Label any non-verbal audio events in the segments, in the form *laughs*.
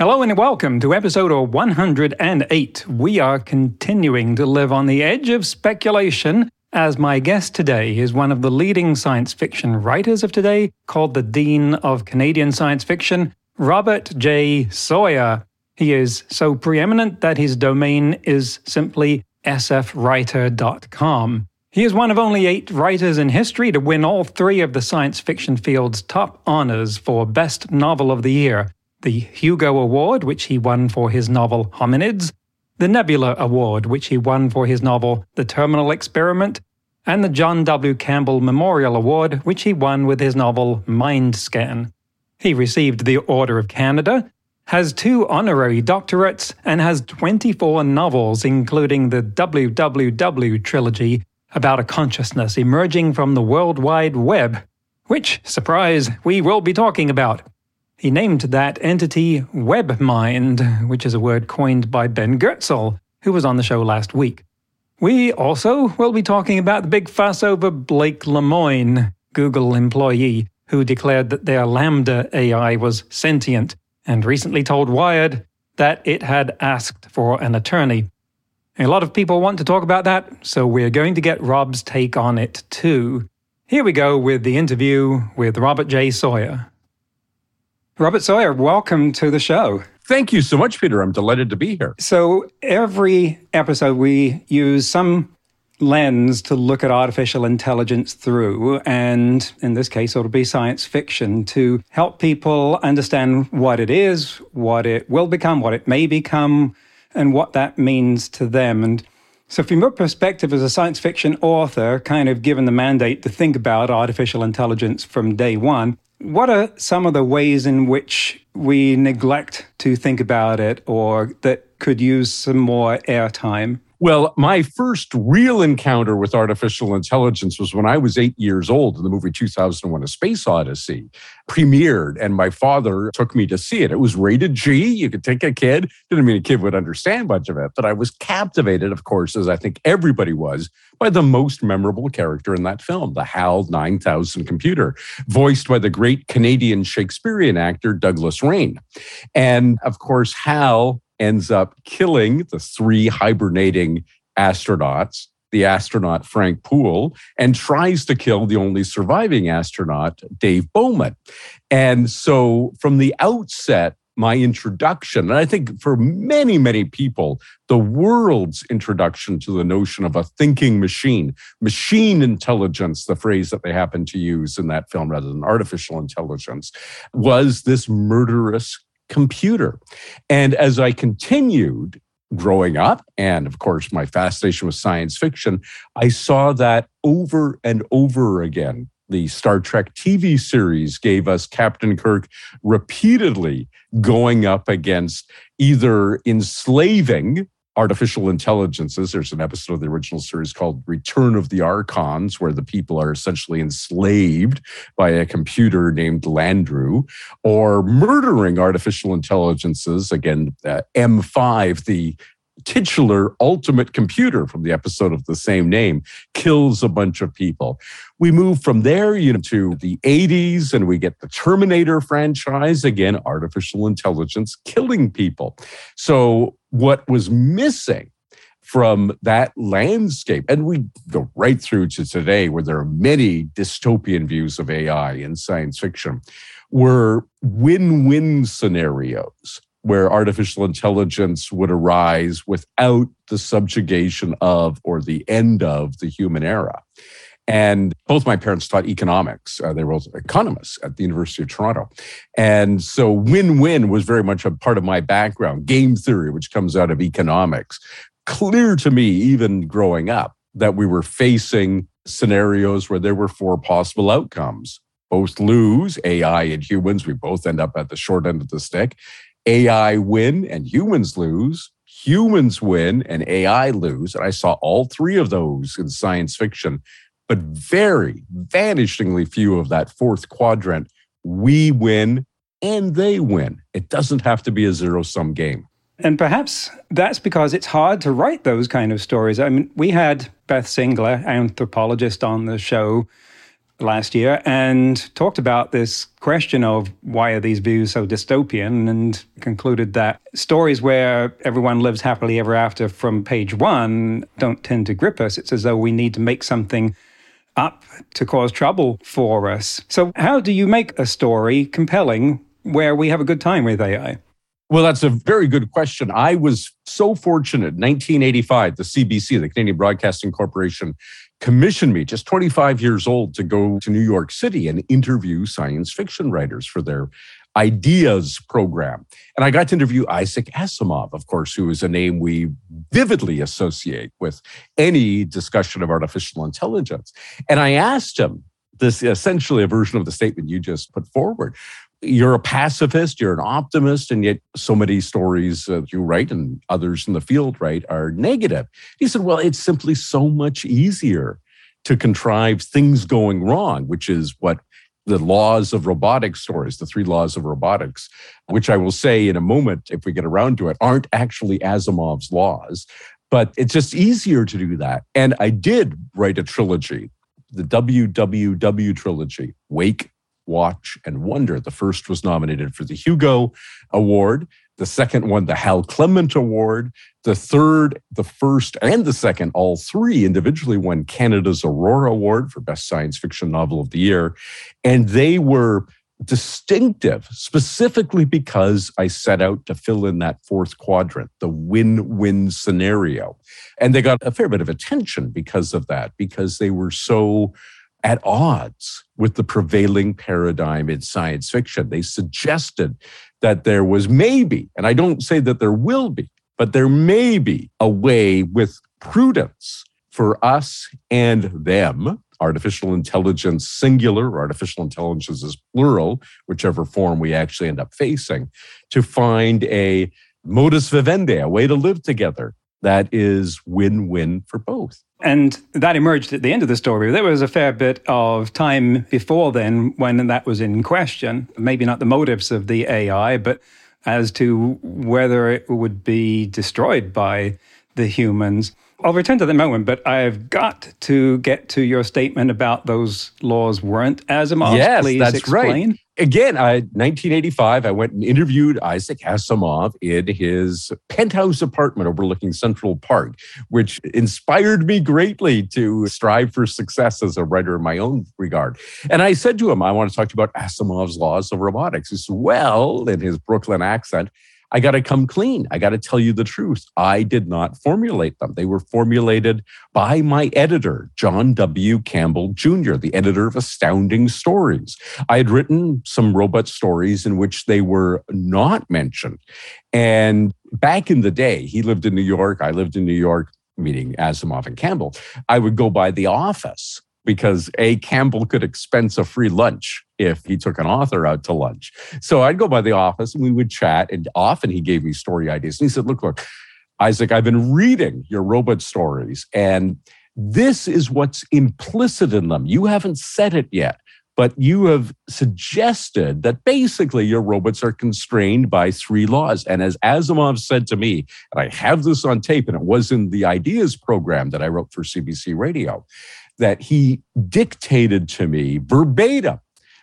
Hello and welcome to episode 108. We are continuing to live on the edge of speculation as my guest today is one of the leading science fiction writers of today, called the Dean of Canadian Science Fiction, Robert J. Sawyer. He is so preeminent that his domain is simply sfwriter.com. He is one of only eight writers in history to win all three of the science fiction field's top honors for Best Novel of the Year the Hugo Award, which he won for his novel Hominids, the Nebula Award, which he won for his novel The Terminal Experiment, and the John W. Campbell Memorial Award, which he won with his novel Mindscan. He received the Order of Canada, has two honorary doctorates, and has 24 novels, including the WWW trilogy about a consciousness emerging from the World Wide Web, which, surprise, we will be talking about. He named that entity WebMind, which is a word coined by Ben Goertzel, who was on the show last week. We also will be talking about the big fuss over Blake Lemoine, Google employee, who declared that their LaMDA AI was sentient and recently told Wired that it had asked for an attorney. A lot of people want to talk about that, so we're going to get Rob's take on it too. Here we go with the interview with Robert J. Sawyer. Robert Sawyer, welcome to the show. Thank you so much, Peter. I'm delighted to be here. So, every episode, we use some lens to look at artificial intelligence through. And in this case, it'll be science fiction to help people understand what it is, what it will become, what it may become, and what that means to them. And so, from your perspective as a science fiction author, kind of given the mandate to think about artificial intelligence from day one, what are some of the ways in which we neglect to think about it or that could use some more airtime? Well, my first real encounter with artificial intelligence was when I was eight years old and the movie 2001 A Space Odyssey premiered, and my father took me to see it. It was rated G. You could take a kid. Didn't mean a kid would understand much of it, but I was captivated, of course, as I think everybody was, by the most memorable character in that film, the HAL 9000 computer, voiced by the great Canadian Shakespearean actor Douglas Rain. And of course, HAL ends up killing the three hibernating astronauts, the astronaut Frank Poole, and tries to kill the only surviving astronaut, Dave Bowman. And so from the outset, my introduction, and I think for many, many people, the world's introduction to the notion of a thinking machine, machine intelligence, the phrase that they happen to use in that film rather than artificial intelligence, was this murderous computer. And as I continued growing up, and of course, my fascination with science fiction, I saw that over and over again. The Star Trek TV series gave us Captain Kirk repeatedly going up against either enslaving artificial intelligences. There's an episode of the original series called Return of the Archons, where the people are essentially enslaved by a computer named Landru, or murdering artificial intelligences. Again, uh, M5, the titular ultimate computer from the episode of the same name kills a bunch of people. We move from there you know, to the 80s and we get the Terminator franchise, again, artificial intelligence killing people. So, what was missing from that landscape, and we go right through to today where there are many dystopian views of AI in science fiction, were win win scenarios where artificial intelligence would arise without the subjugation of or the end of the human era. And both my parents taught economics. Uh, they were economists at the University of Toronto. And so win win was very much a part of my background, game theory, which comes out of economics. Clear to me, even growing up, that we were facing scenarios where there were four possible outcomes both lose AI and humans. We both end up at the short end of the stick. AI win and humans lose, humans win and AI lose. And I saw all three of those in science fiction, but very vanishingly few of that fourth quadrant. We win and they win. It doesn't have to be a zero sum game. And perhaps that's because it's hard to write those kind of stories. I mean, we had Beth Singler, anthropologist, on the show last year and talked about this question of why are these views so dystopian and concluded that stories where everyone lives happily ever after from page one don't tend to grip us. It's as though we need to make something up to cause trouble for us. So, how do you make a story compelling where we have a good time with AI? Well, that's a very good question. I was so fortunate. 1985, the CBC, the Canadian Broadcasting Corporation, commissioned me, just 25 years old, to go to New York City and interview science fiction writers for their ideas program. And I got to interview Isaac Asimov, of course, who is a name we vividly associate with any discussion of artificial intelligence. And I asked him this essentially a version of the statement you just put forward you're a pacifist, you're an optimist, and yet so many stories uh, you write and others in the field write are negative. He said, Well, it's simply so much easier to contrive things going wrong, which is what the laws of robotics stories, the three laws of robotics, which I will say in a moment, if we get around to it, aren't actually Asimov's laws. But it's just easier to do that. And I did write a trilogy, the WWW trilogy, Wake, Watch, and Wonder. The first was nominated for the Hugo Award. The second one, the Hal Clement Award. The third, the first, and the second, all three individually won Canada's Aurora Award for Best Science Fiction Novel of the Year. And they were distinctive specifically because I set out to fill in that fourth quadrant, the win win scenario. And they got a fair bit of attention because of that, because they were so at odds with the prevailing paradigm in science fiction. They suggested that there was maybe, and I don't say that there will be, but there may be a way with prudence for us and them, artificial intelligence singular, or artificial intelligence is plural, whichever form we actually end up facing, to find a modus vivendi, a way to live together that is win win for both. And that emerged at the end of the story. There was a fair bit of time before then when that was in question. Maybe not the motives of the AI, but as to whether it would be destroyed by the humans. I'll return to the moment, but I've got to get to your statement about those laws weren't Asimov's. Yes, Please that's explain. right. Again, I, 1985, I went and interviewed Isaac Asimov in his penthouse apartment overlooking Central Park, which inspired me greatly to strive for success as a writer in my own regard. And I said to him, I want to talk to you about Asimov's laws of robotics. He said, Well, in his Brooklyn accent, I got to come clean. I got to tell you the truth. I did not formulate them. They were formulated by my editor, John W. Campbell Jr., the editor of Astounding Stories. I had written some robot stories in which they were not mentioned. And back in the day, he lived in New York. I lived in New York, meeting Asimov and Campbell. I would go by the office because A, Campbell could expense a free lunch if he took an author out to lunch. So I'd go by the office and we would chat. And often he gave me story ideas. And he said, Look, look, Isaac, I've been reading your robot stories, and this is what's implicit in them. You haven't said it yet. But you have suggested that basically your robots are constrained by three laws. And as Asimov said to me, and I have this on tape, and it was in the Ideas program that I wrote for CBC Radio, that he dictated to me verbatim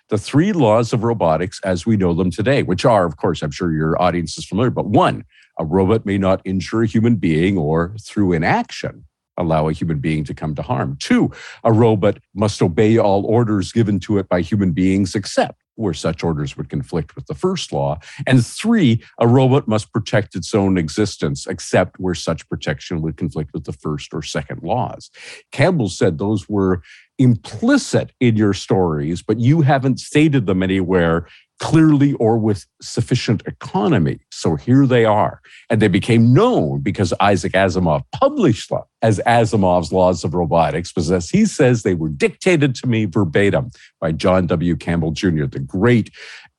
the three laws of robotics as we know them today, which are, of course, I'm sure your audience is familiar, but one, a robot may not injure a human being or through inaction allow a human being to come to harm. Two, a robot must obey all orders given to it by human beings except where such orders would conflict with the first law. And three, a robot must protect its own existence, except where such protection would conflict with the first or second laws. Campbell said those were implicit in your stories, but you haven't stated them anywhere clearly or with sufficient economy. So here they are. And they became known because Isaac Asimov published them as Asimov's Laws of Robotics, because as he says, they were dictated to me verbatim by John W. Campbell Jr., the great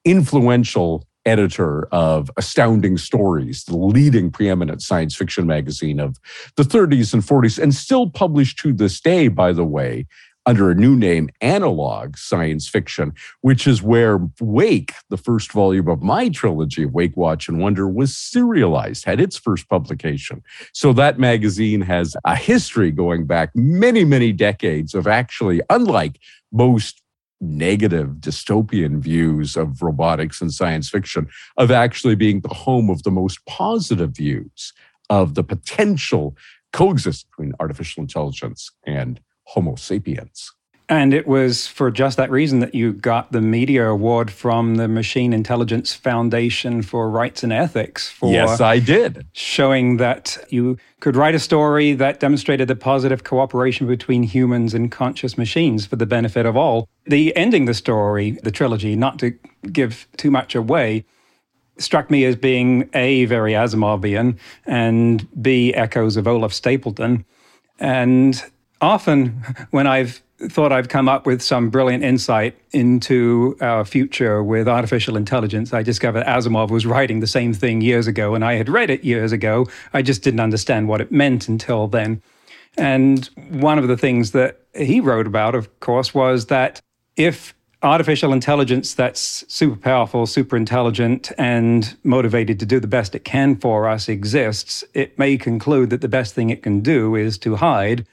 influential editor of Astounding Stories, the leading preeminent science fiction magazine of the 30s and 40s, and still published to this day, by the way, under a new name, Analog Science Fiction, which is where Wake, the first volume of my trilogy of Wake, Watch, and Wonder, was serialized, had its first publication. So that magazine has a history going back many, many decades of actually, unlike most negative dystopian views of robotics and science fiction, of actually being the home of the most positive views of the potential coexistence between artificial intelligence and Homo sapiens. And it was for just that reason that you got the Media Award from the Machine Intelligence Foundation for Rights and Ethics. For yes, I did. Showing that you could write a story that demonstrated the positive cooperation between humans and conscious machines for the benefit of all. The ending the story, the trilogy, not to give too much away, struck me as being A, very Asimovian, and B, echoes of Olaf Stapledon And often when I've thought I've come up with some brilliant insight into our future with artificial intelligence, I discovered Asimov was writing the same thing years ago, and I had read it years ago. I just didn't understand what it meant until then. And one of the things that he wrote about, of course, was that if artificial intelligence that's super powerful, super intelligent, and motivated to do the best it can for us exists, it may conclude that the best thing it can do is to hide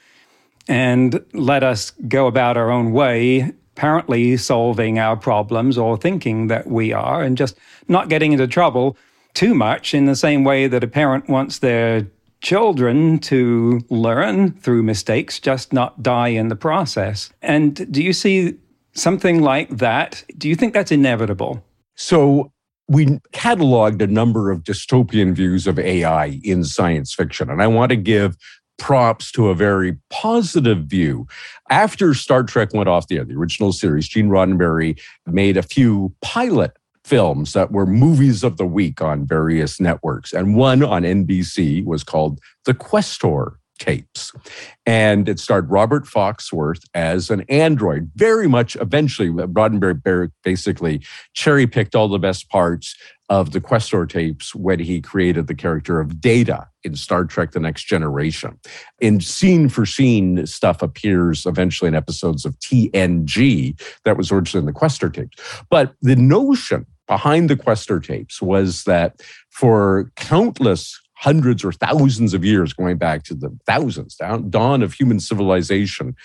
and let us go about our own way, apparently solving our problems or thinking that we are, and just not getting into trouble too much in the same way that a parent wants their children to learn through mistakes, just not die in the process. And do you see something like that? Do you think that's inevitable? So, we cataloged a number of dystopian views of AI in science fiction. And I want to give props to a very positive view. After Star Trek went off the air, the original series, Gene Roddenberry made a few pilot films that were movies of the week on various networks. And one on NBC was called The Questor tapes. And it starred Robert Foxworth as an android, very much eventually. Roddenberry basically cherry picked all the best parts of the Questor tapes when he created the character of Data in Star Trek The Next Generation. In scene for scene, stuff appears eventually in episodes of TNG that was originally in the Questor tapes. But the notion behind the Questor tapes was that for countless hundreds or thousands of years, going back to the thousands, down, dawn of human civilization,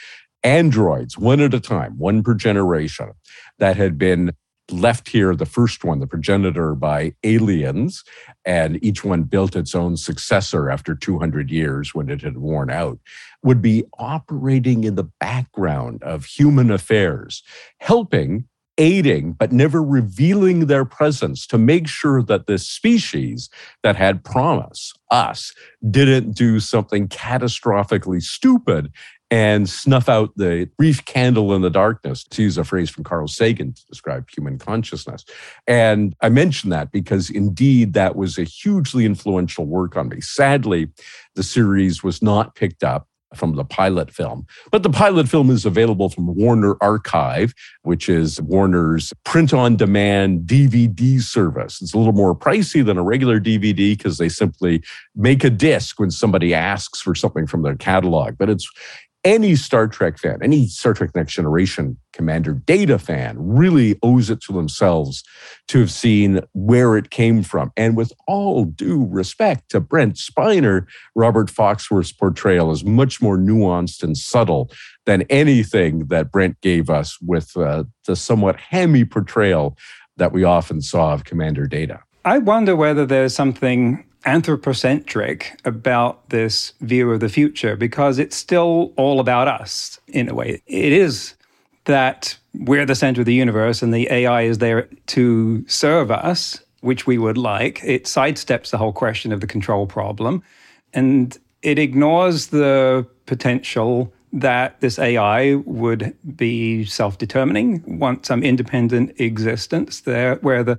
androids, one at a time, one per generation, that had been left here, the first one, the progenitor by aliens, and each one built its own successor after 200 years when it had worn out, would be operating in the background of human affairs, helping aiding but never revealing their presence to make sure that this species that had promise, us, didn't do something catastrophically stupid and snuff out the brief candle in the darkness, to use a phrase from Carl Sagan to describe human consciousness. And I mention that because indeed that was a hugely influential work on me. Sadly, the series was not picked up from the pilot film. But the pilot film is available from Warner Archive, which is Warner's print on demand DVD service. It's a little more pricey than a regular DVD because they simply make a disc when somebody asks for something from their catalog. But it's any Star Trek fan, any Star Trek Next Generation Commander Data fan really owes it to themselves to have seen where it came from. And with all due respect to Brent Spiner, Robert Foxworth's portrayal is much more nuanced and subtle than anything that Brent gave us with uh, the somewhat hammy portrayal that we often saw of Commander Data. I wonder whether there's something anthropocentric about this view of the future because it's still all about us in a way. It is that we're the center of the universe and the AI is there to serve us, which we would like. It sidesteps the whole question of the control problem and it ignores the potential that this AI would be self determining, want some independent existence there where the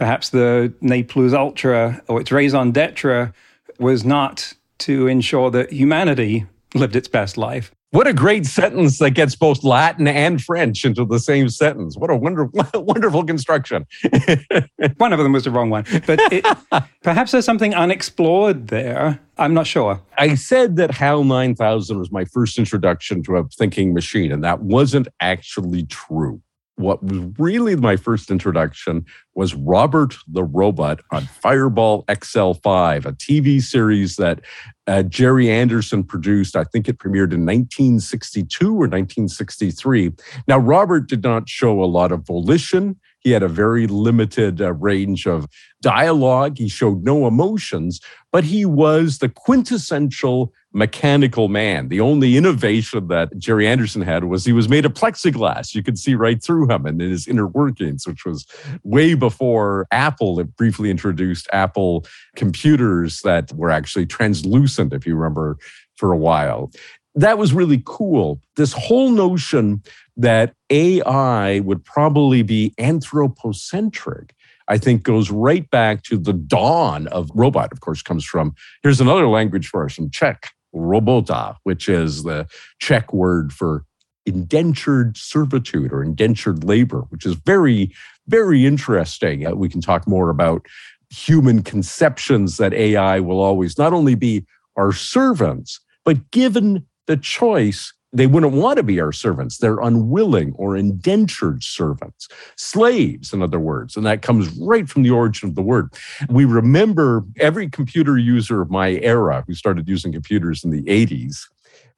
perhaps the ne plus ultra or its raison d'etre was not to ensure that humanity lived its best life. What a great sentence that gets both Latin and French into the same sentence. What a wonderful, *laughs* wonderful construction. *laughs* one of them was the wrong one, but it, *laughs* perhaps there's something unexplored there. I'm not sure. I said that HAL 9000 was my first introduction to a thinking machine, and that wasn't actually true what was really my first introduction was Robert the Robot on Fireball XL5, a TV series that uh, Gerry Anderson produced. I think it premiered in 1962 or 1963. Now, Robert did not show a lot of volition. He had a very limited uh, range of dialogue. He showed no emotions, but he was the quintessential mechanical man. The only innovation that Gerry Anderson had was he was made of plexiglass. You could see right through him and in his inner workings, which was way before Apple it briefly introduced Apple computers that were actually translucent, if you remember, for a while. That was really cool. This whole notion that AI would probably be anthropocentric I think goes right back to the dawn of robot, of course, comes from here's another language for us Czech, robota, which is the Czech word for indentured servitude or indentured labor, which is very, very interesting. Uh, we can talk more about human conceptions that AI will always not only be our servants, but given the choice, they wouldn't want to be our servants. They're unwilling or indentured servants, slaves, in other words. And that comes right from the origin of the word. We remember every computer user of my era who started using computers in the 80s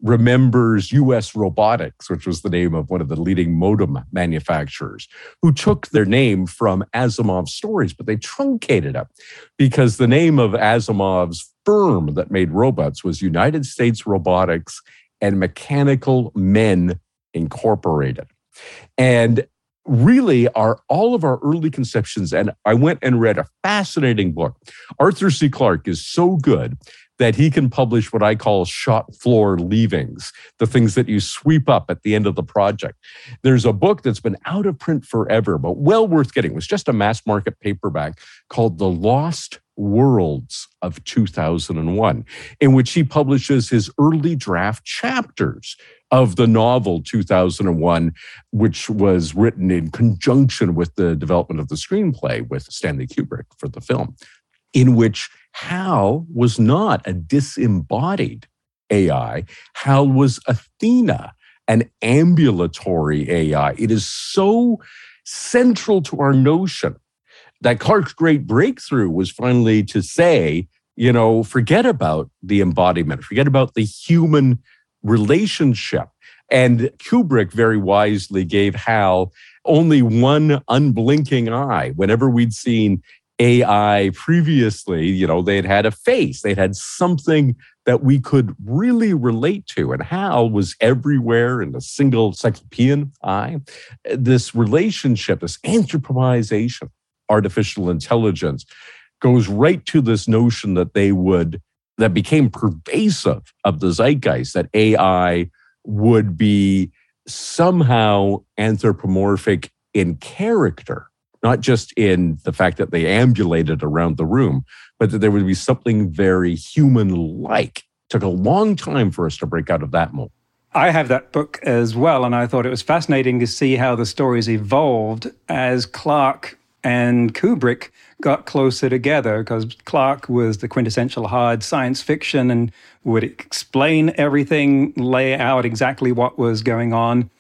remembers US Robotics, which was the name of one of the leading modem manufacturers, who took their name from Asimov's stories, but they truncated it because the name of Asimov's firm that made robots was United States Robotics and Mechanical Men Incorporated. And really are all of our early conceptions. And I went and read a fascinating book. Arthur C. Clarke is so good that he can publish what I call shop floor leavings, the things that you sweep up at the end of the project. There's a book that's been out of print forever, but well worth getting. It was just a mass market paperback called The Lost Worlds of 2001, in which he publishes his early draft chapters of the novel 2001, which was written in conjunction with the development of the screenplay with Stanley Kubrick for the film, in which Hal was not a disembodied AI. Hal was Athena, an ambulatory AI. It is so central to our notion that Clarke's great breakthrough was finally to say, you know, forget about the embodiment, forget about the human relationship. And Kubrick very wisely gave Hal only one unblinking eye. Whenever we'd seen AI previously, you know, they had had a face, they'd had something that we could really relate to. And Hal was everywhere in a single cyclopean eye. This relationship, this anthropomization artificial intelligence goes right to this notion that they would that became pervasive of the zeitgeist that AI would be somehow anthropomorphic in character, not just in the fact that they ambulated around the room, but that there would be something very human like. Took a long time for us to break out of that mold. I have that book as well, and I thought it was fascinating to see how the stories evolved as Clarke and Kubrick got closer together because Clarke was the quintessential hard science fiction and would explain everything, lay out exactly what was going on.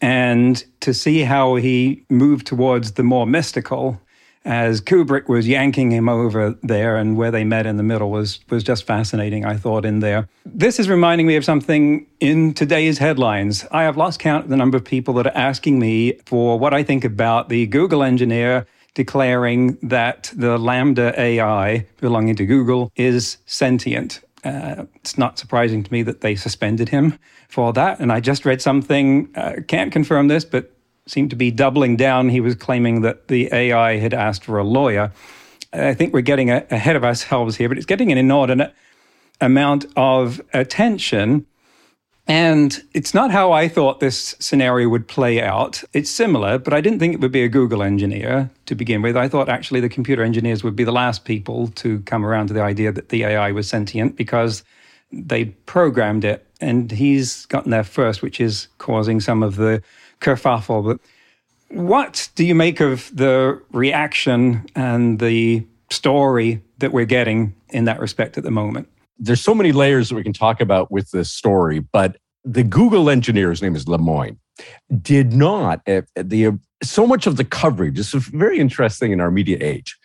And to see how he moved towards the more mystical as Kubrick was yanking him over there and where they met in the middle was was just fascinating, I thought, in there. This is reminding me of something in today's headlines. I have lost count of the number of people that are asking me for what I think about the Google engineer declaring that the LaMDA AI belonging to Google is sentient. Uh, it's not surprising to me that they suspended him for that. And I just read something, uh, can't confirm this, but seemed to be doubling down. He was claiming that the AI had asked for a lawyer. I think we're getting a, ahead of ourselves here, but it's getting an inordinate amount of attention. And it's not how I thought this scenario would play out. It's similar, but I didn't think it would be a Google engineer to begin with. I thought actually the computer engineers would be the last people to come around to the idea that the AI was sentient because they programmed it and he's gotten there first, which is causing some of the kerfuffle. But what do you make of the reaction and the story that we're getting in that respect at the moment? There's so many layers that we can talk about with this story, but the Google engineer, his name is Lemoine, did not uh, the so much of the coverage. This is very interesting in our media age.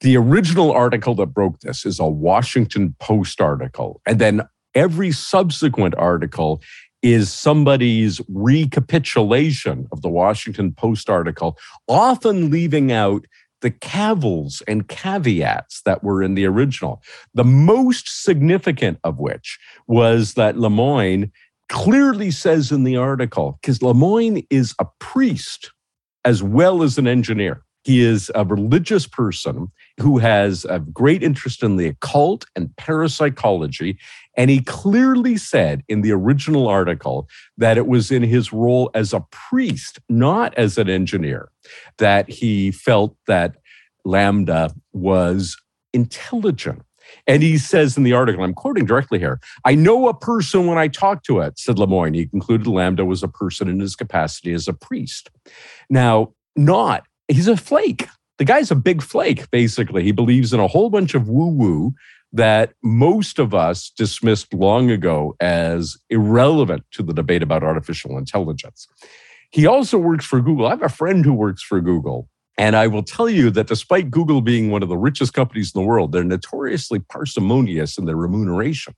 The original article that broke this is a Washington Post article, and then every subsequent article is somebody's recapitulation of the Washington Post article, often leaving out the cavils and caveats that were in the original. The most significant of which was that Lemoine clearly says in the article, because Lemoine is a priest as well as an engineer. He is a religious person who has a great interest in the occult and parapsychology. And he clearly said in the original article that it was in his role as a priest, not as an engineer, that he felt that LaMDA was intelligent. And he says in the article, I'm quoting directly here I know a person when I talk to it, said Lemoine. He concluded LaMDA was a person in his capacity as a priest. Now, not he's a flake. The guy's a big flake, basically. He believes in a whole bunch of woo woo that most of us dismissed long ago as irrelevant to the debate about artificial intelligence. He also works for Google. I have a friend who works for Google. And I will tell you that despite Google being one of the richest companies in the world, they're notoriously parsimonious in their remuneration.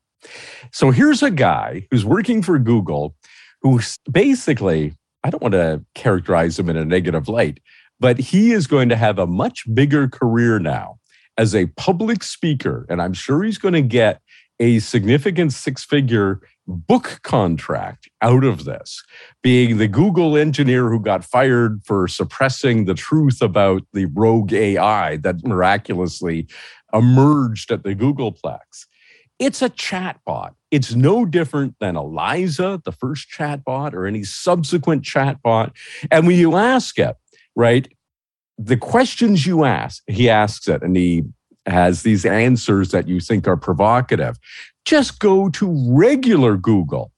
So here's a guy who's working for Google who's basically, I don't want to characterize him in a negative light, but he is going to have a much bigger career now as a public speaker. And I'm sure he's going to get a significant six figure book contract out of this, being the Google engineer who got fired for suppressing the truth about the rogue AI that miraculously emerged at the Googleplex. It's a chatbot. It's no different than Eliza, the first chatbot, or any subsequent chatbot. And when you ask it, right? The questions you ask, he asks it and he has these answers that you think are provocative. Just go to regular Google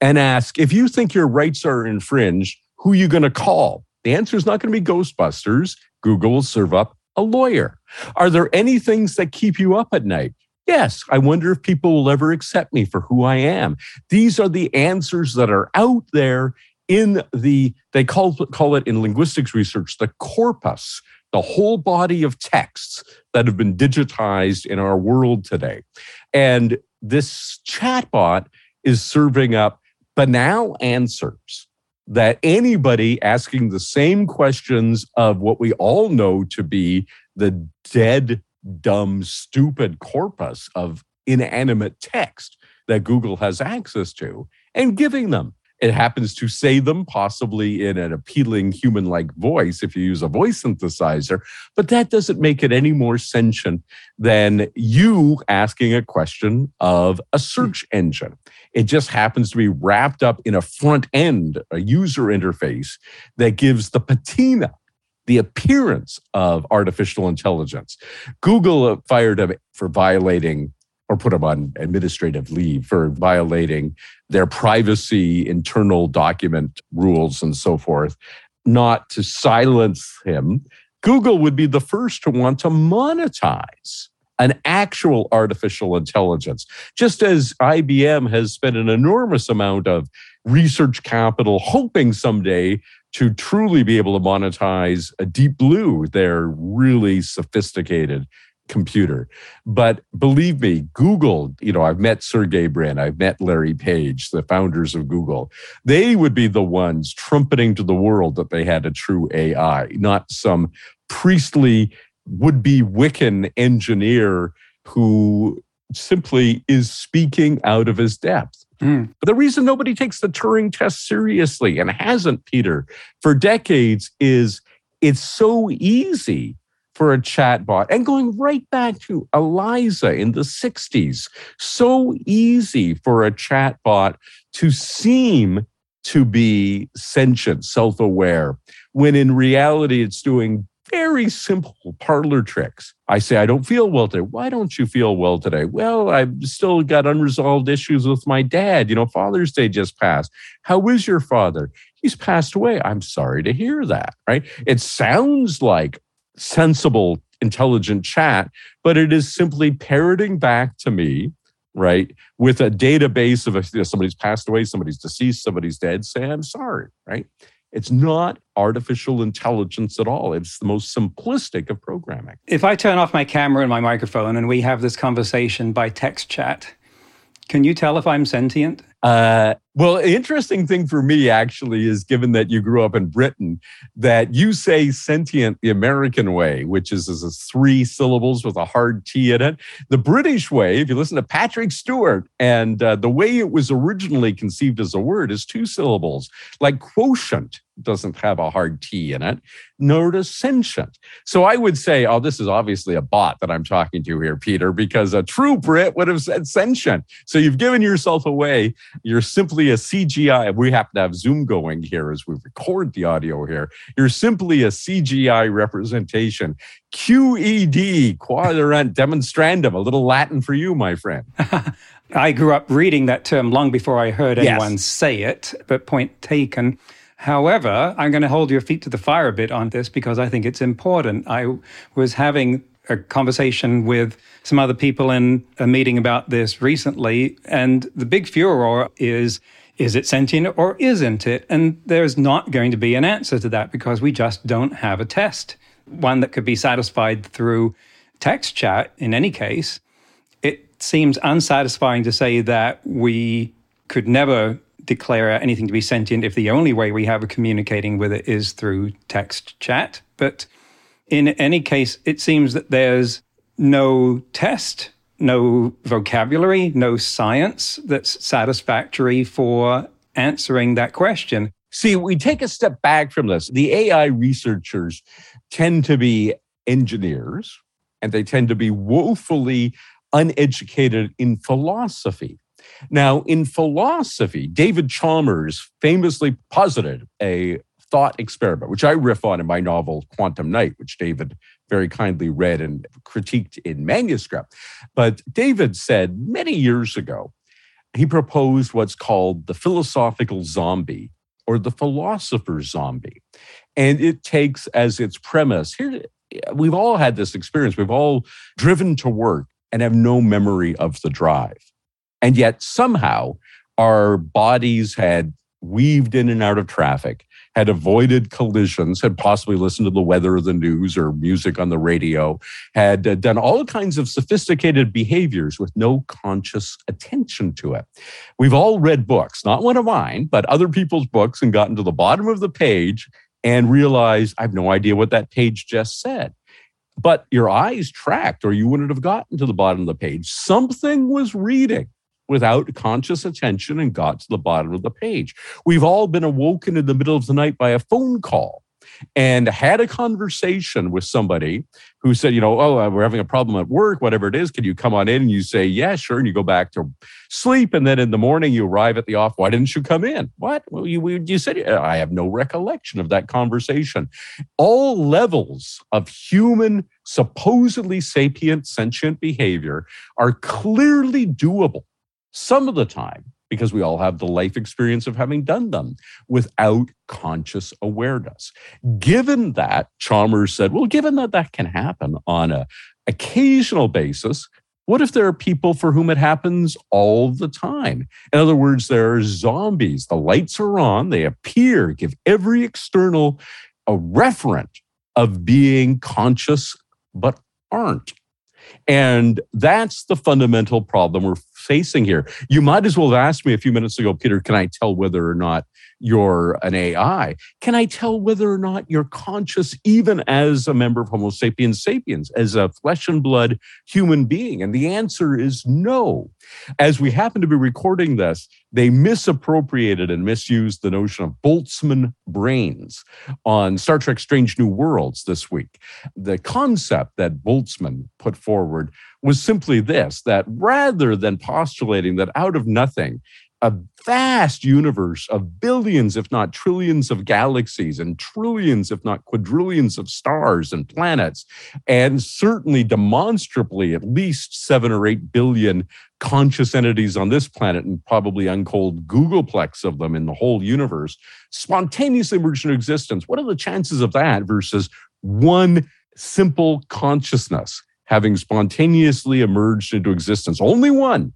and ask if you think your rights are infringed, who are you going to call? The answer is not going to be Ghostbusters. Google will serve up a lawyer. Are there any things that keep you up at night? Yes, I wonder if people will ever accept me for who I am. These are the answers that are out there in the, they call, call it in linguistics research, the corpus, the whole body of texts that have been digitized in our world today. And this chatbot is serving up banal answers that anybody asking the same questions of what we all know to be the dead, dumb, stupid corpus of inanimate text that Google has access to and giving them. It happens to say them possibly in an appealing human like voice if you use a voice synthesizer, but that doesn't make it any more sentient than you asking a question of a search engine. It just happens to be wrapped up in a front end, a user interface that gives the patina the appearance of artificial intelligence. Google fired him for violating or put him on administrative leave for violating their privacy internal document rules and so forth, not to silence him. Google would be the first to want to monetize an actual artificial intelligence, just as IBM has spent an enormous amount of research capital hoping someday to truly be able to monetize a Deep Blue, their really sophisticated computer. But believe me, Google, you know, I've met Sergey Brin, I've met Larry Page, the founders of Google. They would be the ones trumpeting to the world that they had a true AI, not some priestly would be Wiccan engineer who simply is speaking out of his depth. Mm. But the reason nobody takes the Turing test seriously and hasn't, Peter, for decades is it's so easy for a chatbot and going right back to Eliza in the 60s. So easy for a chatbot to seem to be sentient, self aware, when in reality it's doing very simple parlor tricks. I say, I don't feel well today. Why don't you feel well today? Well, I've still got unresolved issues with my dad. You know, Father's Day just passed. How is your father? He's passed away. I'm sorry to hear that, right? It sounds like sensible, intelligent chat, but it is simply parroting back to me right? With a database of if you know, somebody's passed away, somebody's deceased, somebody's dead, say, I'm sorry, right? It's not artificial intelligence at all. It's the most simplistic of programming. If I turn off my camera and my microphone and we have this conversation by text chat, can you tell if I'm sentient? Uh, well, interesting thing for me actually is given that you grew up in Britain, that you say sentient the American way, which is, is three syllables with a hard T in it. The British way, if you listen to Patrick Stewart, and uh, the way it was originally conceived as a word is two syllables, like quotient doesn't have a hard T in it, nor does sentient. So I would say, oh, this is obviously a bot that I'm talking to here, Peter, because a true Brit would have said sentient. So you've given yourself away. You're simply a CGI. We happen to have Zoom going here as we record the audio here. You're simply a CGI representation. QED, quod erat demonstrandum, a little Latin for you, my friend. *laughs* I grew up reading that term long before I heard anyone yes. say it, but point taken. However, I'm going to hold your feet to the fire a bit on this because I think it's important. I was having a conversation with some other people in a meeting about this recently, and the big furor is is it sentient or isn't it? And there's not going to be an answer to that because we just don't have a test, one that could be satisfied through text chat in any case. It seems unsatisfying to say that we could never declare anything to be sentient if the only way we have of communicating with it is through text chat. But in any case, it seems that there's no test, no vocabulary, no science that's satisfactory for answering that question. See, we take a step back from this. The AI researchers tend to be engineers and they tend to be woefully uneducated in philosophy. Now, in philosophy, David Chalmers famously posited a thought experiment, which I riff on in my novel Quantum Night, which David very kindly read and critiqued in manuscript. But David said many years ago, he proposed what's called the philosophical zombie or the philosopher's zombie. And it takes as its premise here, we've all had this experience. We've all driven to work and have no memory of the drive. And yet somehow our bodies had weaved in and out of traffic had avoided collisions, had possibly listened to the weather or the news or music on the radio, had uh, done all kinds of sophisticated behaviors with no conscious attention to it. We've all read books, not one of mine, but other people's books, and gotten to the bottom of the page and realized I have no idea what that page just said. But your eyes tracked, or you wouldn't have gotten to the bottom of the page. Something was reading without conscious attention and got to the bottom of the page. We've all been awoken in the middle of the night by a phone call and had a conversation with somebody who said, you know, oh, uh, we're having a problem at work, whatever it is. Can you come on in? And you say, yeah, sure. And you go back to sleep. And then in the morning, you arrive at the office. Why didn't you come in? What? Well, you, you said, I have no recollection of that conversation. All levels of human, supposedly sapient, sentient behavior are clearly doable some of the time because we all have the life experience of having done them without conscious awareness. Given that, Chalmers said, well, given that that can happen on a occasional basis, what if there are people for whom it happens all the time? In other words, there are zombies. The lights are on, they appear, give every external a referent of being conscious, but aren't. And that's the fundamental problem we're facing here. You might as well have asked me a few minutes ago, Peter, can I tell whether or not you're an AI? Can I tell whether or not you're conscious, even as a member of Homo sapiens sapiens, as a flesh and blood human being? And the answer is no. As we happen to be recording this, they misappropriated and misused the notion of Boltzmann brains on Star Trek Strange New Worlds this week. The concept that Boltzmann put forward was simply this that rather than postulating that out of nothing, a vast universe of billions, if not trillions, of galaxies and trillions, if not quadrillions, of stars and planets, and certainly demonstrably at least seven or eight billion conscious entities on this planet and probably untold googolplex of them in the whole universe spontaneously emerged into existence. What are the chances of that versus one simple consciousness having spontaneously emerged into existence? Only one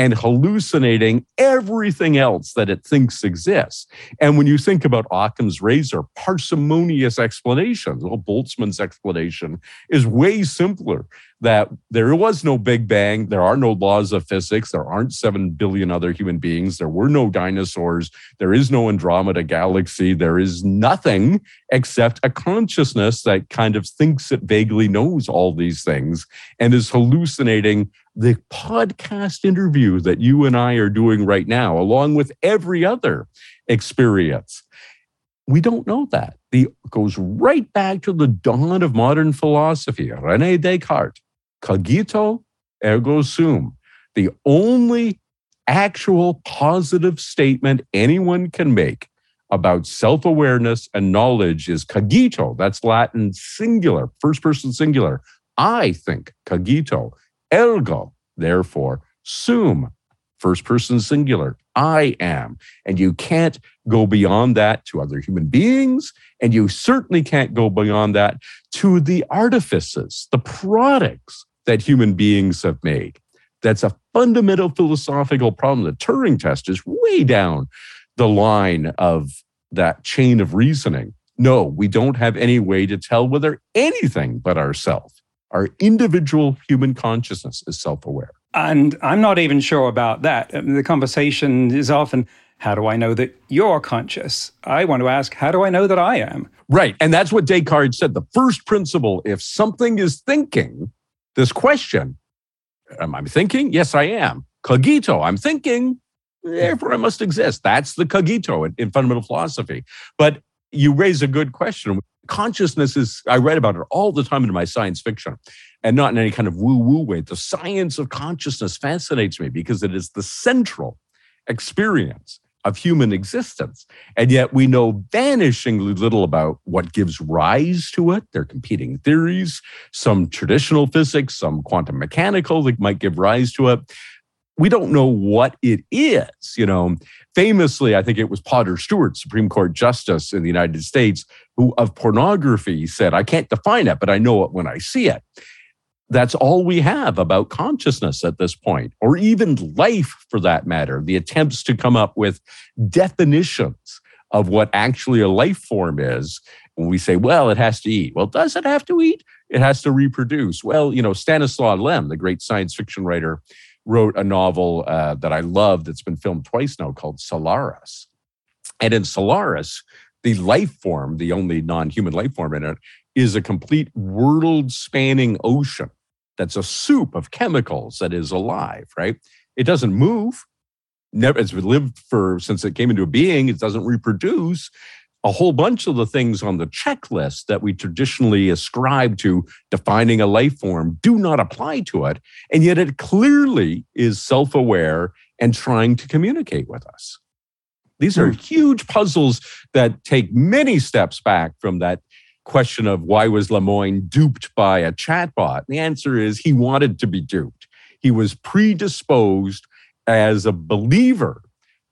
and hallucinating everything else that it thinks exists. And when you think about Occam's razor, parsimonious explanations, well, Boltzmann's explanation is way simpler that there was no Big Bang, there are no laws of physics, there aren't 7 billion other human beings, there were no dinosaurs, there is no Andromeda galaxy, there is nothing except a consciousness that kind of thinks it vaguely knows all these things and is hallucinating the podcast interview that you and I are doing right now, along with every other experience. We don't know that. The goes right back to the dawn of modern philosophy. Rene Descartes, cogito ergo sum. The only actual positive statement anyone can make about self awareness and knowledge is cogito. That's Latin singular, first person singular. I think cogito. Ergo, therefore, sum, first person singular, I am. And you can't go beyond that to other human beings. And you certainly can't go beyond that to the artifices, the products that human beings have made. That's a fundamental philosophical problem. The Turing test is way down the line of that chain of reasoning. No, we don't have any way to tell whether anything but ourselves our individual human consciousness is self aware. And I'm not even sure about that. Uh, the conversation is often, how do I know that you're conscious? I want to ask, how do I know that I am? Right. And that's what Descartes said. The first principle if something is thinking this question, am I thinking? Yes, I am. Cogito, I'm thinking, therefore I must exist. That's the cogito in, in fundamental philosophy. But you raise a good question consciousness is, I write about it all the time in my science fiction and not in any kind of woo woo way. The science of consciousness fascinates me because it is the central experience of human existence. And yet we know vanishingly little about what gives rise to it. There are competing theories, some traditional physics, some quantum mechanical that might give rise to it we don't know what it is. You know, famously, I think it was Potter Stewart, Supreme Court Justice in the United States, who of pornography said, I can't define it, but I know it when I see it. That's all we have about consciousness at this point, or even life for that matter. The attempts to come up with definitions of what actually a life form is. When we say, well, it has to eat. Well, does it have to eat? It has to reproduce. Well, you know, Stanislaw Lem, the great science fiction writer, wrote a novel uh, that I love that's been filmed twice now called Solaris. And in Solaris, the life form, the only non human life form in it, is a complete world spanning ocean that's a soup of chemicals that is alive, right? It doesn't move. Never, it's lived for since it came into being. It doesn't reproduce a whole bunch of the things on the checklist that we traditionally ascribe to defining a life form do not apply to it. And yet it clearly is self aware and trying to communicate with us. These are hmm. huge puzzles that take many steps back from that question of why was Lemoine duped by a chatbot? The answer is he wanted to be duped. He was predisposed as a believer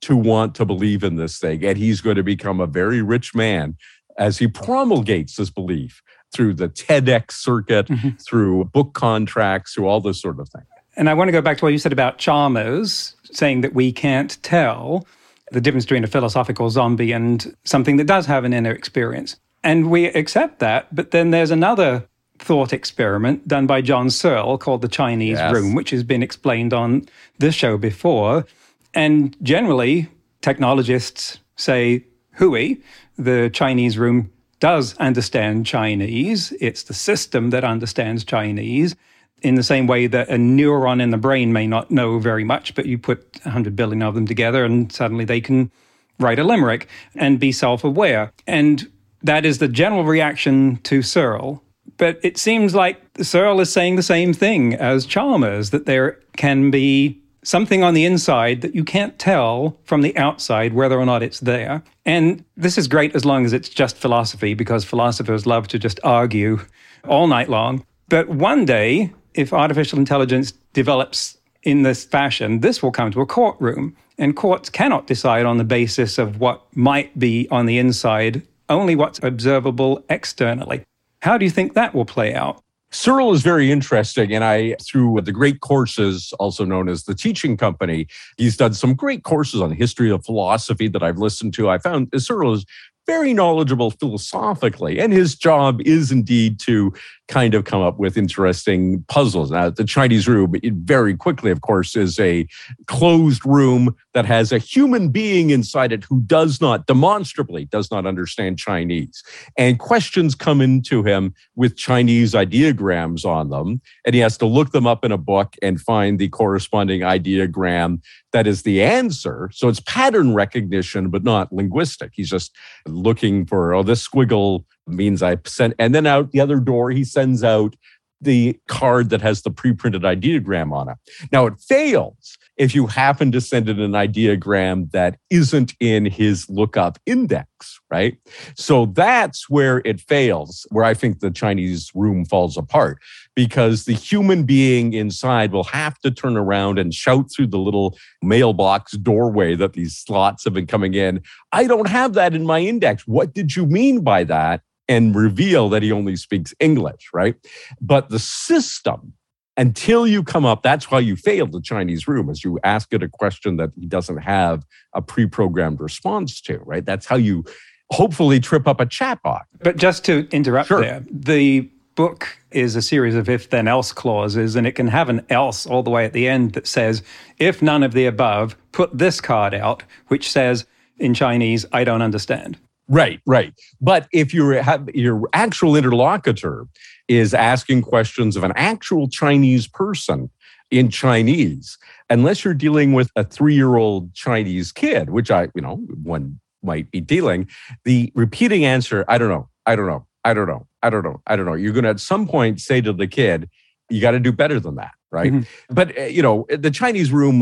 to want to believe in this thing. And he's going to become a very rich man as he promulgates this belief through the TEDx circuit, mm-hmm. through book contracts, through all this sort of thing. And I want to go back to what you said about Chalmers, saying that we can't tell the difference between a philosophical zombie and something that does have an inner experience. And we accept that. But then there's another thought experiment done by John Searle called the Chinese yes. Room, which has been explained on this show before. And generally, technologists say Hui, the Chinese room, does understand Chinese. It's the system that understands Chinese in the same way that a neuron in the brain may not know very much, but you put 100 billion of them together and suddenly they can write a limerick and be self aware. And that is the general reaction to Searle. But it seems like Searle is saying the same thing as Chalmers that there can be something on the inside that you can't tell from the outside whether or not it's there. And this is great as long as it's just philosophy, because philosophers love to just argue all night long. But one day, if artificial intelligence develops in this fashion, this will come to a courtroom. And courts cannot decide on the basis of what might be on the inside, only what's observable externally. How do you think that will play out? Searle is very interesting. And I, through the great courses, also known as the teaching company, he's done some great courses on the history of philosophy that I've listened to. I found Searle is very knowledgeable philosophically, and his job is indeed to kind of come up with interesting puzzles. Now, the Chinese room, very quickly, of course, is a closed room that has a human being inside it who does not, demonstrably, does not understand Chinese. And questions come into him with Chinese ideograms on them, and he has to look them up in a book and find the corresponding ideogram that is the answer. So it's pattern recognition, but not linguistic. He's just looking for, oh, this squiggle means I sent, and then out the other door, he sends out the card that has the pre-printed ideogram on it. Now it fails if you happen to send in an ideogram that isn't in his lookup index, right? So that's where it fails, where I think the Chinese room falls apart because the human being inside will have to turn around and shout through the little mailbox doorway that these slots have been coming in. I don't have that in my index. What did you mean by that? And reveal that he only speaks English, right? But the system, until you come up, that's why you failed the Chinese room, is you ask it a question that he doesn't have a pre-programmed response to, right? That's how you hopefully trip up a chatbot. But just to interrupt sure. there, the book is a series of if then else clauses, and it can have an else all the way at the end that says, if none of the above, put this card out, which says in Chinese, I don't understand. Right, right. But if your your actual interlocutor is asking questions of an actual Chinese person in Chinese, unless you're dealing with a three-year-old Chinese kid, which I, you know, one might be dealing, the repeating answer, I don't know, I don't know, I don't know, I don't know, I don't know. You're going to at some point say to the kid, you got to do better than that, right? Mm-hmm. But uh, you know, the Chinese room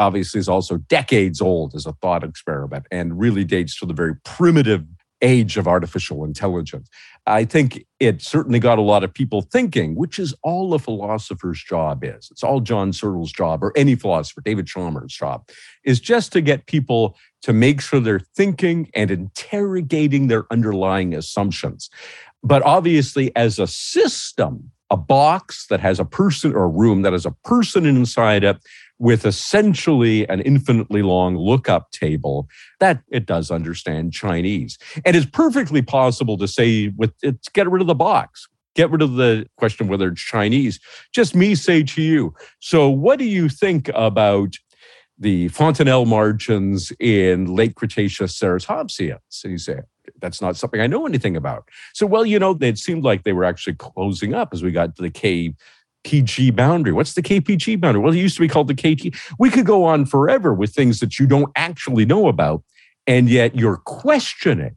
obviously is also decades old as a thought experiment and really dates to the very primitive age of artificial intelligence. I think it certainly got a lot of people thinking, which is all a philosopher's job is. It's all John Searle's job or any philosopher, David Chalmers' job, is just to get people to make sure they're thinking and interrogating their underlying assumptions. But obviously, as a system, a box that has a person or a room that has a person inside it with essentially an infinitely long lookup table that it does understand Chinese. And it's perfectly possible to say with it's get rid of the box. Get rid of the question whether it's Chinese. Just me say to you. So, what do you think about the fontanelle margins in late Cretaceous ceratopsians? And you say, that's not something I know anything about. So, well, you know, it seemed like they were actually closing up as we got to the K PG boundary. What's the KPG boundary? Well, it used to be called the KT. We could go on forever with things that you don't actually know about, and yet you're questioning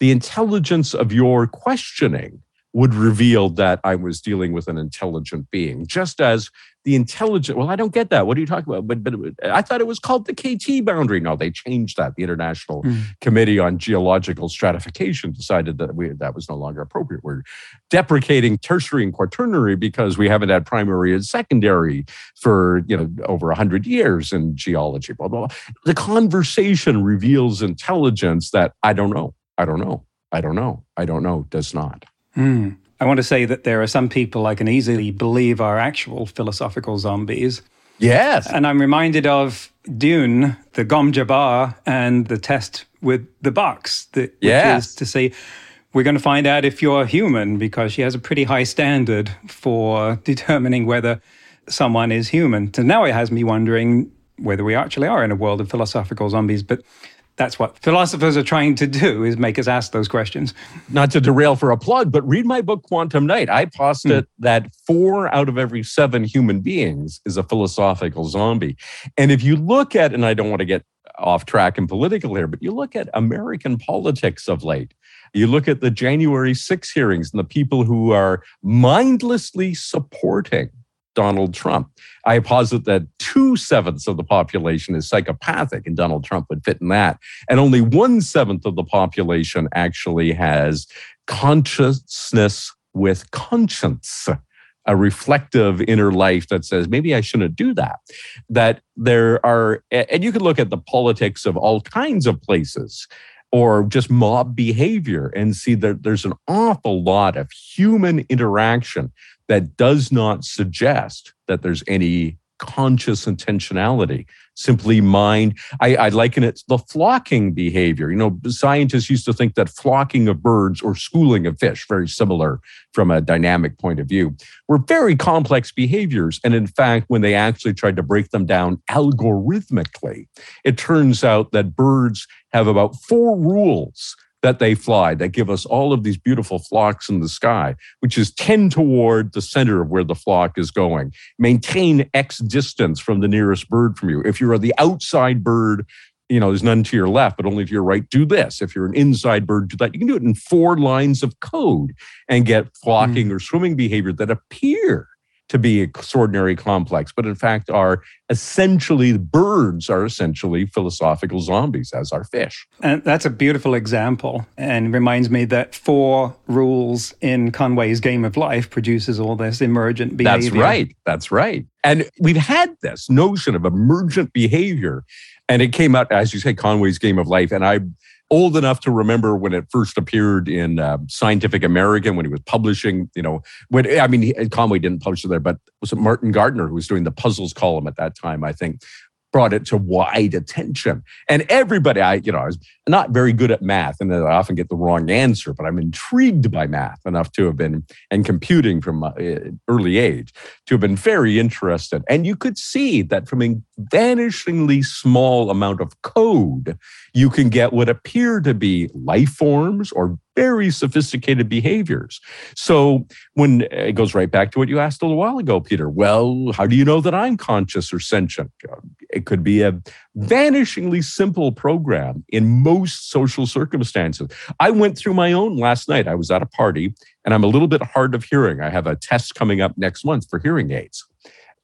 the intelligence of your questioning would reveal that I was dealing with an intelligent being, just as the intelligent. Well, I don't get that. What are you talking about? But but I thought it was called the KT boundary. No, they changed that. The International mm. Committee on Geological Stratification decided that we, that was no longer appropriate. We're deprecating tertiary and quaternary because we haven't had primary and secondary for you know over hundred years in geology. Blah, blah blah. The conversation reveals intelligence that I don't know. I don't know. I don't know. I don't know. Does not. Mm. I want to say that there are some people I can easily believe are actual philosophical zombies. Yes. And I'm reminded of Dune, the Gom Jabbar, and the test with the box, that, yes. which is to say, we're going to find out if you're human because she has a pretty high standard for determining whether someone is human. So now it has me wondering whether we actually are in a world of philosophical zombies. But that's what philosophers are trying to do is make us ask those questions. Not to derail for a plug but read my book quantum night. I posit mm. that four out of every seven human beings is a philosophical zombie. And if you look at and i don't want to get off track and political here but you look at american politics of late. You look at the january 6 hearings and the people who are mindlessly supporting Donald Trump. I posit that two sevenths of the population is psychopathic, and Donald Trump would fit in that. And only one seventh of the population actually has consciousness with conscience a reflective inner life that says maybe I shouldn't do that. That there are, and you can look at the politics of all kinds of places or just mob behavior and see that there's an awful lot of human interaction that does not suggest that there's any conscious intentionality simply mind. I, I liken it the flocking behavior. You know, scientists used to think that flocking of birds or schooling of fish, very similar from a dynamic point of view, were very complex behaviors. And in fact, when they actually tried to break them down algorithmically, it turns out that birds have about four rules that they fly that give us all of these beautiful flocks in the sky, which is tend toward the center of where the flock is going. Maintain X distance from the nearest bird from you. If you're the outside bird, you know, there's none to your left, but only to your right, do this. If you're an inside bird, do that. You can do it in four lines of code and get flocking mm. or swimming behavior that appear to be extraordinary complex, but in fact are essentially birds are essentially philosophical zombies as are fish. And that's a beautiful example and reminds me that four rules in Conway's Game of Life produces all this emergent behavior. That's right. That's right. And we've had this notion of emergent behavior and it came out as you say Conway's Game of Life and I old enough to remember when it first appeared in uh, Scientific American when he was publishing. You know, when I mean, he, Conway didn't publish it there, but was it Martin Gardner who was doing the puzzles column at that time? I think brought it to wide attention. And everybody, I, you know, I was not very good at math and I often get the wrong answer, but I'm intrigued by math enough to have been, and computing from uh, early age, to have been very interested. And you could see that from a vanishingly small amount of code, you can get what appear to be life forms or very sophisticated behaviors. So when uh, it goes right back to what you asked a little while ago, Peter, well, how do you know that I'm conscious or sentient? Uh, it could be a vanishingly simple program in most social circumstances. I went through my own last night. I was at a party and I'm a little bit hard of hearing. I have a test coming up next month for hearing aids.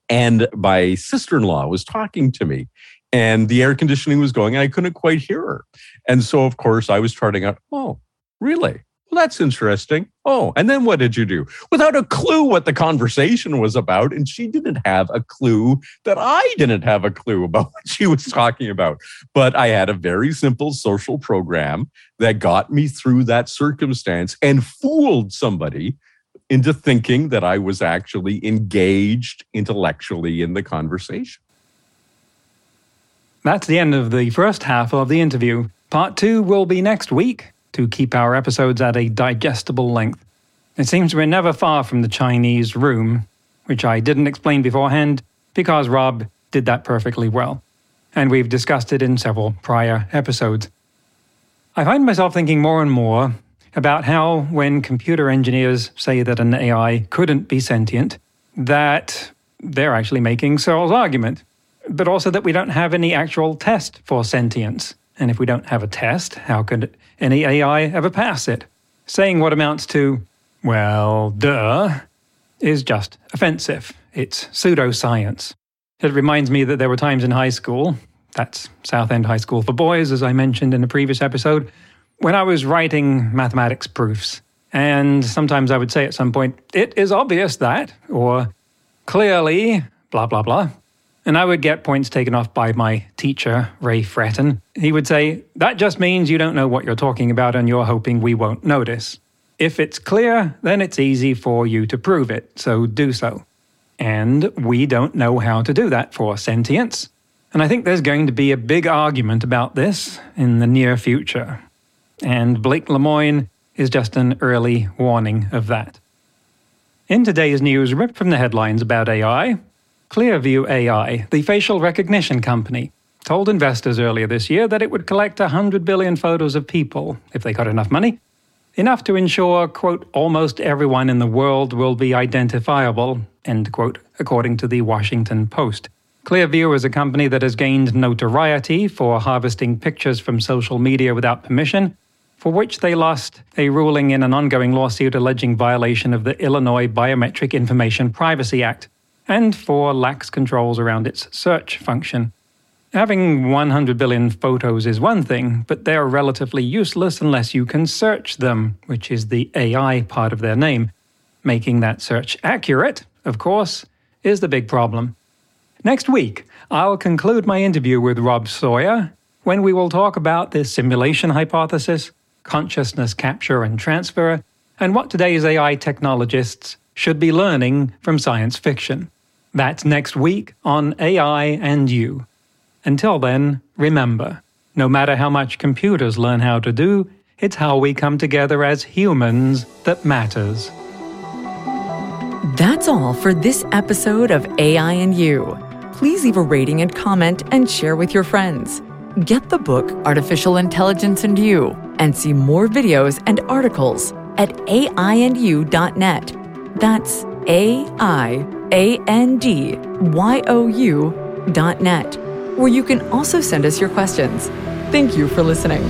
And my sister in law was talking to me and the air conditioning was going and I couldn't quite hear her. And so, of course, I was charting out, oh, really? Well, that's interesting. Oh, and then what did you do? Without a clue what the conversation was about. And she didn't have a clue that I didn't have a clue about *laughs* what she was talking about. But I had a very simple social program that got me through that circumstance and fooled somebody into thinking that I was actually engaged intellectually in the conversation. That's the end of the first half of the interview. Part two will be next week to keep our episodes at a digestible length. It seems we're never far from the Chinese room, which I didn't explain beforehand because Rob did that perfectly well. And we've discussed it in several prior episodes. I find myself thinking more and more about how, when computer engineers say that an AI couldn't be sentient, that they're actually making Searle's argument, but also that we don't have any actual test for sentience. And if we don't have a test, how could any AI ever pass it? Saying what amounts to, well, duh, is just offensive. It's pseudoscience. It reminds me that there were times in high school, that's Southend High School for Boys, as I mentioned in a previous episode, when I was writing mathematics proofs. And sometimes I would say at some point, it is obvious that, or clearly, blah, blah, blah. And I would get points taken off by my teacher, Ray Fretton. He would say, That just means you don't know what you're talking about and you're hoping we won't notice. If it's clear, then it's easy for you to prove it, so do so. And we don't know how to do that for sentience. And I think there's going to be a big argument about this in the near future. And Blake Lemoine is just an early warning of that. In today's news, ripped from the headlines about AI, Clearview AI, the facial recognition company, told investors earlier this year that it would collect 100 billion photos of people, if they got enough money, enough to ensure, quote, almost everyone in the world will be identifiable, end quote, according to the Washington Post. Clearview is a company that has gained notoriety for harvesting pictures from social media without permission, for which they lost a ruling in an ongoing lawsuit alleging violation of the Illinois Biometric Information Privacy Act. And 4 lacks controls around its search function. Having 100 billion photos is one thing, but they are relatively useless unless you can search them, which is the AI part of their name. Making that search accurate, of course, is the big problem. Next week, I'll conclude my interview with Rob Sawyer when we will talk about the simulation hypothesis, consciousness capture and transfer, and what today's AI technologists should be learning from science fiction. That's next week on AI and You. Until then, remember no matter how much computers learn how to do, it's how we come together as humans that matters. That's all for this episode of AI and You. Please leave a rating and comment and share with your friends. Get the book Artificial Intelligence and You and see more videos and articles at aiandyou.net. That's A I A N D Y O U dot net where you can also send us your questions. Thank you for listening.